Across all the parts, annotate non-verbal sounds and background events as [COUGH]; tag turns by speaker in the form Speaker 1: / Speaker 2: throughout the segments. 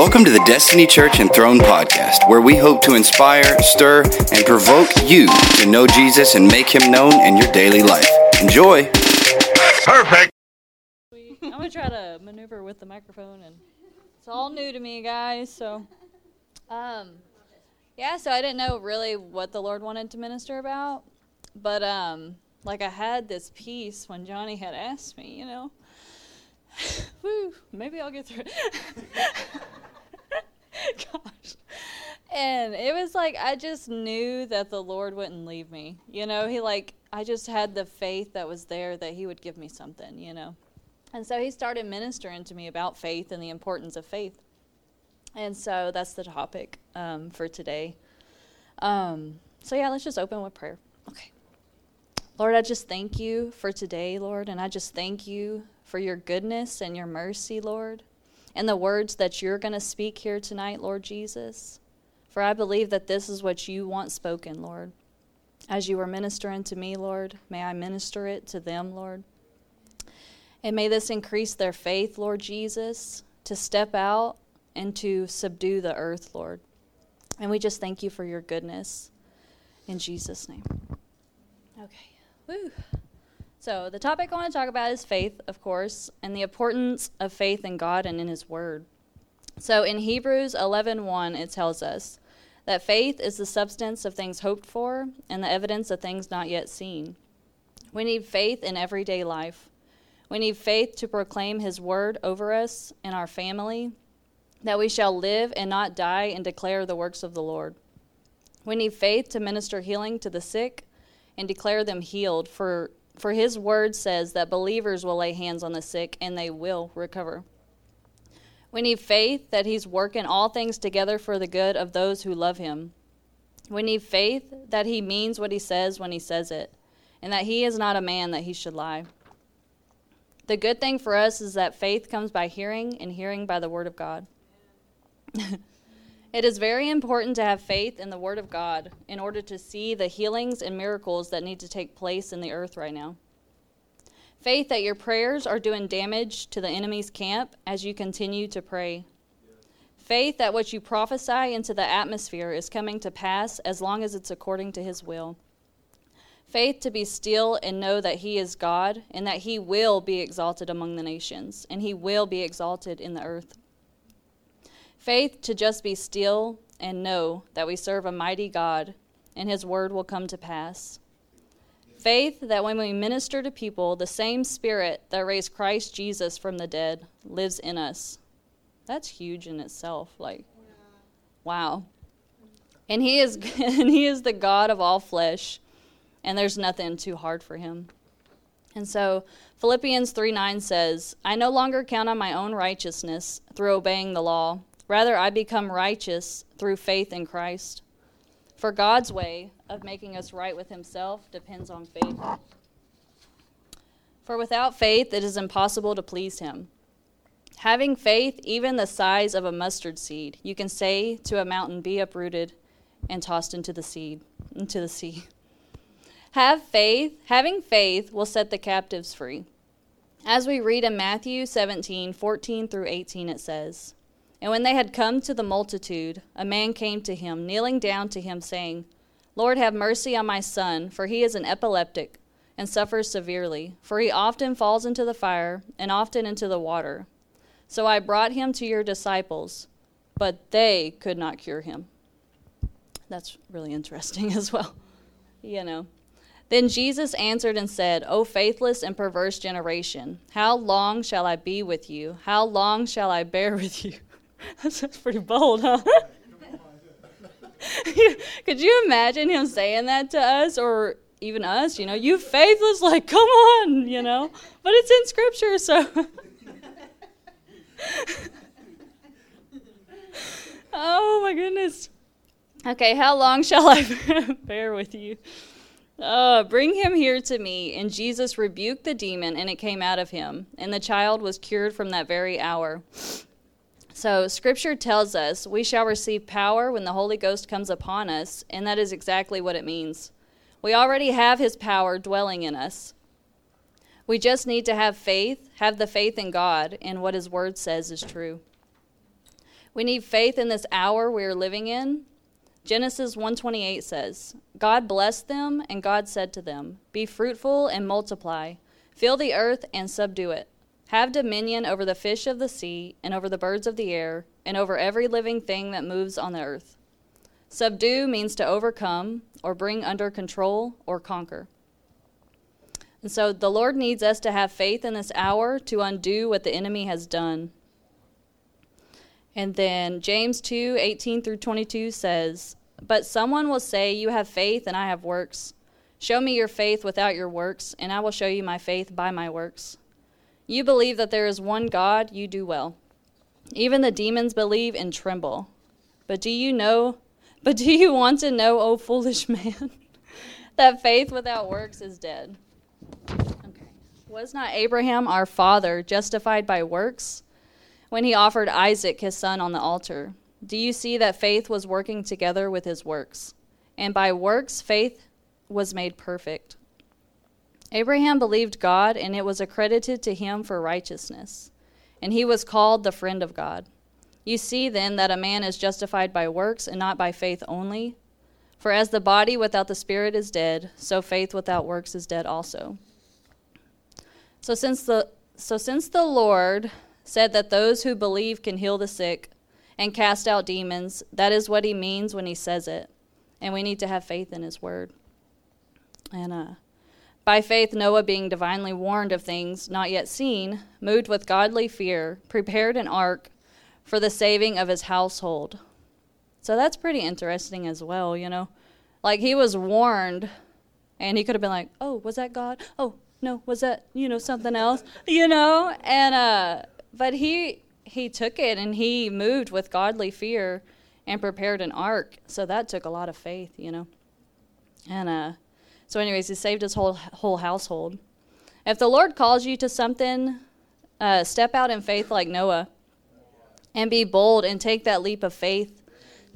Speaker 1: Welcome to the Destiny Church and Throne podcast, where we hope to inspire, stir, and provoke you to know Jesus and make him known in your daily life. Enjoy.
Speaker 2: Perfect.
Speaker 3: I'm gonna try to maneuver with the microphone, and it's all new to me, guys. So, um, yeah. So I didn't know really what the Lord wanted to minister about, but um, like I had this piece when Johnny had asked me, you know. [LAUGHS] Woo, maybe I'll get through it. [LAUGHS] Gosh. And it was like I just knew that the Lord wouldn't leave me. You know, he like I just had the faith that was there that he would give me something, you know. And so he started ministering to me about faith and the importance of faith. And so that's the topic um, for today. Um, so, yeah, let's just open with prayer. Okay. Lord, I just thank you for today, Lord, and I just thank you for your goodness and your mercy, Lord, and the words that you're going to speak here tonight, Lord Jesus. For I believe that this is what you want spoken, Lord. As you are ministering to me, Lord, may I minister it to them, Lord. And may this increase their faith, Lord Jesus, to step out and to subdue the earth, Lord. And we just thank you for your goodness. In Jesus' name. Okay. Woo. So, the topic I want to talk about is faith, of course, and the importance of faith in God and in His Word. So, in Hebrews 11:1, 1, it tells us that faith is the substance of things hoped for and the evidence of things not yet seen. We need faith in everyday life. We need faith to proclaim His word over us and our family, that we shall live and not die and declare the works of the Lord. We need faith to minister healing to the sick and declare them healed, for, for His word says that believers will lay hands on the sick and they will recover. We need faith that He's working all things together for the good of those who love Him. We need faith that He means what He says when He says it, and that He is not a man that He should lie. The good thing for us is that faith comes by hearing, and hearing by the Word of God. [LAUGHS] it is very important to have faith in the Word of God in order to see the healings and miracles that need to take place in the earth right now. Faith that your prayers are doing damage to the enemy's camp as you continue to pray. Faith that what you prophesy into the atmosphere is coming to pass as long as it's according to His will. Faith to be still and know that He is God and that He will be exalted among the nations and He will be exalted in the earth. Faith to just be still and know that we serve a mighty God and His word will come to pass. Faith that when we minister to people, the same Spirit that raised Christ Jesus from the dead lives in us. That's huge in itself. Like, wow. And He is, [LAUGHS] and He is the God of all flesh and there's nothing too hard for him. And so Philippians 3 9 says, I no longer count on my own righteousness through obeying the law. Rather, I become righteous through faith in Christ. For God's way of making us right with himself depends on faith. For without faith, it is impossible to please him. Having faith, even the size of a mustard seed, you can say to a mountain, Be uprooted and tossed into the sea, into the sea. Have faith, having faith will set the captives free. As we read in Matthew 17, 14 through 18, it says, And when they had come to the multitude, a man came to him, kneeling down to him, saying, Lord, have mercy on my son, for he is an epileptic and suffers severely, for he often falls into the fire and often into the water. So I brought him to your disciples, but they could not cure him. That's really interesting [LAUGHS] as well, you know. Then Jesus answered and said, O faithless and perverse generation, how long shall I be with you? How long shall I bear with you? [LAUGHS] That's pretty bold, huh? [LAUGHS] Could you imagine him saying that to us or even us? You know, you faithless, like, come on, you know? But it's in Scripture, so. [LAUGHS] oh my goodness. Okay, how long shall I bear with you? Uh, bring him here to me. And Jesus rebuked the demon, and it came out of him. And the child was cured from that very hour. So, scripture tells us we shall receive power when the Holy Ghost comes upon us, and that is exactly what it means. We already have his power dwelling in us. We just need to have faith, have the faith in God, and what his word says is true. We need faith in this hour we are living in. Genesis 1:28 says, God blessed them and God said to them, Be fruitful and multiply, fill the earth and subdue it. Have dominion over the fish of the sea and over the birds of the air and over every living thing that moves on the earth. Subdue means to overcome or bring under control or conquer. And so the Lord needs us to have faith in this hour to undo what the enemy has done. And then James 2 18 through 22 says, But someone will say, You have faith, and I have works. Show me your faith without your works, and I will show you my faith by my works. You believe that there is one God, you do well. Even the demons believe and tremble. But do you know, [LAUGHS] but do you want to know, O foolish [LAUGHS] man, [LAUGHS] that faith without works is dead? Okay. Was not Abraham our father justified by works? when he offered Isaac his son on the altar. Do you see that faith was working together with his works? And by works, faith was made perfect. Abraham believed God, and it was accredited to him for righteousness. And he was called the friend of God. You see then that a man is justified by works and not by faith only. For as the body without the spirit is dead, so faith without works is dead also. So since the so since the Lord said that those who believe can heal the sick and cast out demons. That is what he means when he says it. And we need to have faith in his word. And uh, by faith, Noah, being divinely warned of things not yet seen, moved with godly fear, prepared an ark for the saving of his household. So that's pretty interesting as well, you know. Like he was warned, and he could have been like, "Oh, was that God? Oh, no, was that you know something else? [LAUGHS] You know?" And uh, but he he took it and he moved with godly fear and prepared an ark. So that took a lot of faith, you know. And uh, so, anyways, he saved his whole whole household. If the Lord calls you to something, uh, step out in faith like Noah, and be bold and take that leap of faith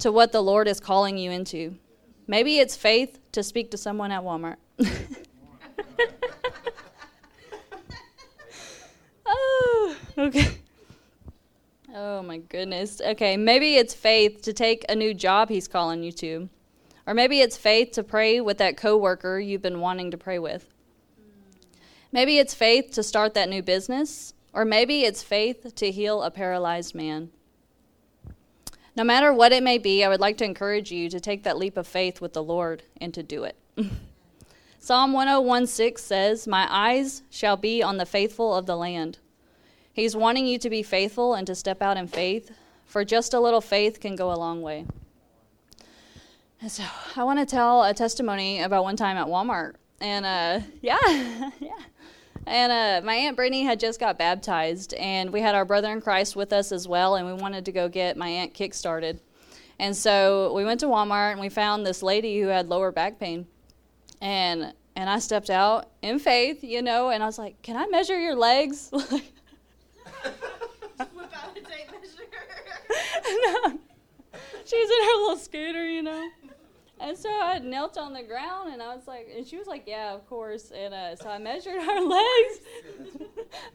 Speaker 3: to what the Lord is calling you into. Maybe it's faith to speak to someone at Walmart. [LAUGHS] oh, okay. Oh my goodness. Okay, maybe it's faith to take a new job he's calling you to. Or maybe it's faith to pray with that coworker you've been wanting to pray with. Maybe it's faith to start that new business, or maybe it's faith to heal a paralyzed man. No matter what it may be, I would like to encourage you to take that leap of faith with the Lord and to do it. [LAUGHS] Psalm 101:6 says, "My eyes shall be on the faithful of the land." He's wanting you to be faithful and to step out in faith, for just a little faith can go a long way. So I want to tell a testimony about one time at Walmart. And uh, [LAUGHS] yeah, [LAUGHS] yeah. And uh, my Aunt Brittany had just got baptized, and we had our brother in Christ with us as well, and we wanted to go get my aunt kick started. And so we went to Walmart and we found this lady who had lower back pain. And and I stepped out in faith, you know, and I was like, "Can I measure your legs?" [LAUGHS] Whip out a tape measure. no. She's in her little scooter, you know. And so I knelt on the ground and I was like, and she was like, yeah, of course. And uh, so I measured her [LAUGHS] legs.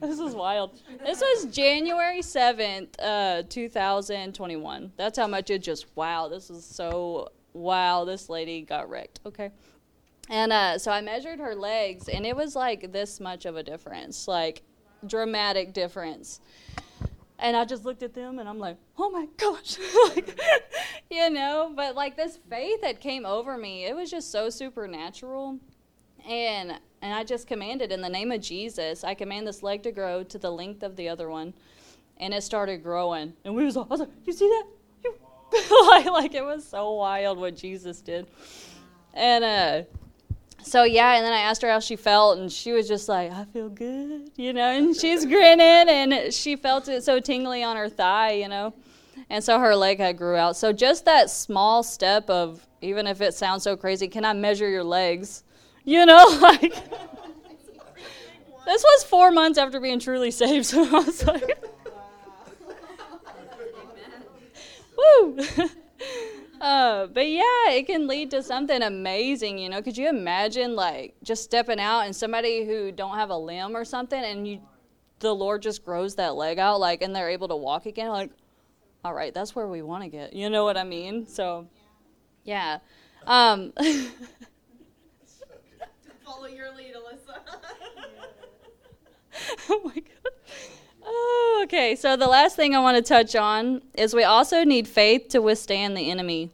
Speaker 3: [LAUGHS] this is wild. This was January 7th, uh, 2021. That's how much it just, wow, this is so, wow, this lady got wrecked. Okay. And uh, so I measured her legs and it was like this much of a difference. Like, dramatic difference. And I just looked at them and I'm like, oh my gosh. [LAUGHS] like, you know, but like this faith that came over me, it was just so supernatural. And and I just commanded in the name of Jesus, I command this leg to grow to the length of the other one. And it started growing. And we was like, I was like, you see that? You [LAUGHS] like, like it was so wild what Jesus did. And uh so yeah, and then I asked her how she felt, and she was just like, "I feel good," you know, and she's grinning, and she felt it so tingly on her thigh, you know, and so her leg had grew out. So just that small step of, even if it sounds so crazy, can I measure your legs? You know, [LAUGHS] like this was four months after being truly saved, [LAUGHS] so I was like, "Woo." [LAUGHS] Uh, but yeah, it can lead to something amazing, you know. Could you imagine like just stepping out and somebody who don't have a limb or something, and you, the Lord just grows that leg out, like, and they're able to walk again, like, all right, that's where we want to get. You know what I mean? So, yeah. Um, [LAUGHS]
Speaker 4: Follow your lead, Alyssa. [LAUGHS]
Speaker 3: oh my god. Oh, okay, so the last thing I want to touch on is we also need faith to withstand the enemy.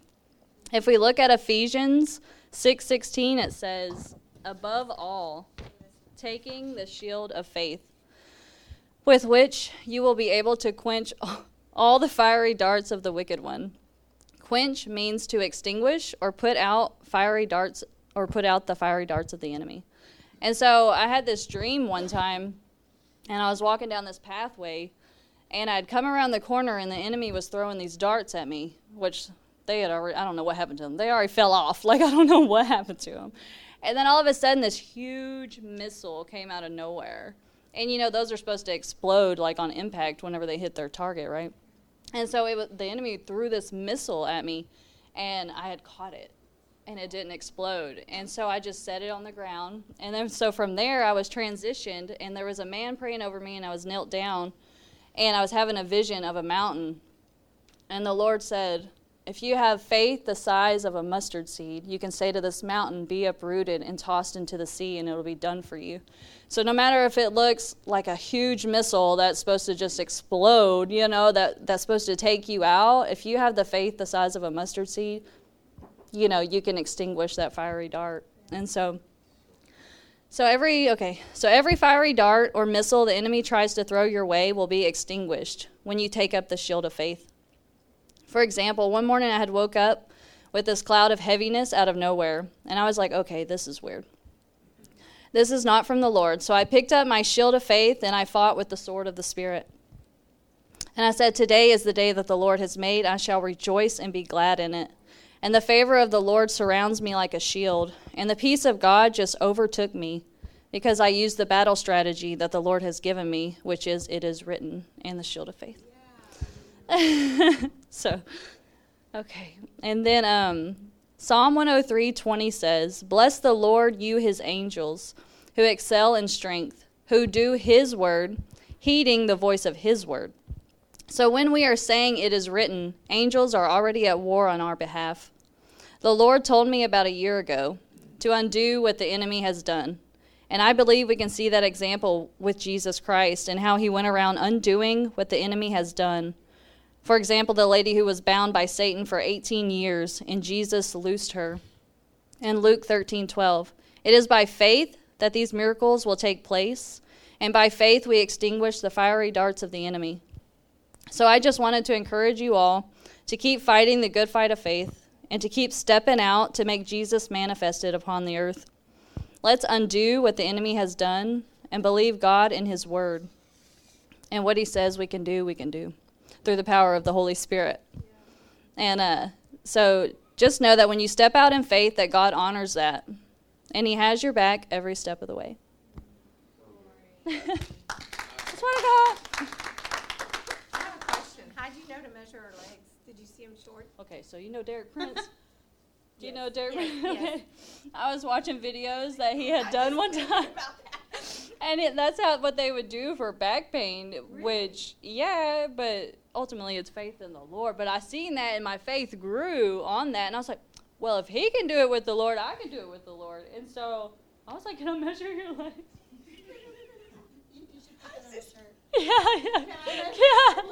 Speaker 3: If we look at Ephesians 6:16 it says, "Above all, taking the shield of faith, with which you will be able to quench [LAUGHS] all the fiery darts of the wicked one." Quench means to extinguish or put out fiery darts or put out the fiery darts of the enemy. And so I had this dream one time and I was walking down this pathway, and I'd come around the corner, and the enemy was throwing these darts at me, which they had already, I don't know what happened to them. They already fell off. [LAUGHS] Like, I don't know what happened to them. And then all of a sudden, this huge missile came out of nowhere. And, you know, those are supposed to explode, like, on impact whenever they hit their target, right? And so was, the enemy threw this missile at me, and I had caught it and it didn't explode. And so I just set it on the ground. And then so from there I was transitioned and there was a man praying over me and I was knelt down and I was having a vision of a mountain. And the Lord said, if you have faith the size of a mustard seed, you can say to this mountain, Be uprooted and tossed into the sea, and it'll be done for you. So, no matter if it looks like a huge missile that's supposed to just explode, you know, that, that's supposed to take you out, if you have the faith the size of a mustard seed, you know, you can extinguish that fiery dart. And so so every okay, so every fiery dart or missile the enemy tries to throw your way will be extinguished when you take up the shield of faith. For example, one morning I had woke up with this cloud of heaviness out of nowhere, and I was like, okay, this is weird. This is not from the Lord. So I picked up my shield of faith and I fought with the sword of the Spirit. And I said, Today is the day that the Lord has made. I shall rejoice and be glad in it. And the favor of the Lord surrounds me like a shield. And the peace of God just overtook me because I used the battle strategy that the Lord has given me, which is it is written, and the shield of faith. [LAUGHS] So, okay. And then um, Psalm 103 20 says, Bless the Lord, you his angels, who excel in strength, who do his word, heeding the voice of his word. So when we are saying it is written, angels are already at war on our behalf. The Lord told me about a year ago to undo what the enemy has done. And I believe we can see that example with Jesus Christ and how he went around undoing what the enemy has done. For example, the lady who was bound by Satan for 18 years and Jesus loosed her. In Luke 13:12, it is by faith that these miracles will take place, and by faith we extinguish the fiery darts of the enemy. So I just wanted to encourage you all to keep fighting the good fight of faith and to keep stepping out to make Jesus manifested upon the earth. Let's undo what the enemy has done and believe God in his word. And what he says we can do, we can do through the power of the Holy Spirit. And uh, so just know that when you step out in faith that God honors that. And he has your back every step of the way. [LAUGHS] That's what I got. Okay, so you know Derek Prince? [LAUGHS] Do you know Derek yes, Okay. Yes. [LAUGHS] I was watching videos that he had I done one time. And it, that's how what they would do for back pain, really? which yeah, but ultimately it's faith in the Lord. But I seen that and my faith grew on that and I was like, well, if he can do it with the Lord, I can do it with the Lord. And so I was like, can I measure your legs? [LAUGHS] [LAUGHS] Yeah, yeah. Yeah.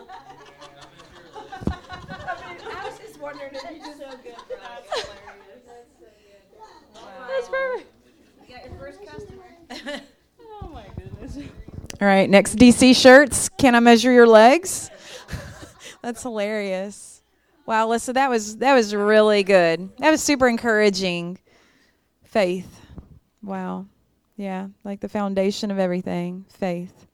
Speaker 3: [LAUGHS]
Speaker 4: I was just wondering if you just so good for us.
Speaker 3: That's perfect.
Speaker 4: You got your first customer.
Speaker 3: oh my goodness.
Speaker 5: All right, next DC shirts. Can I measure your legs? [LAUGHS] That's hilarious. Wow, Alyssa, that was that was really good. That was super encouraging. Faith. Wow. Yeah, like the foundation of everything, faith.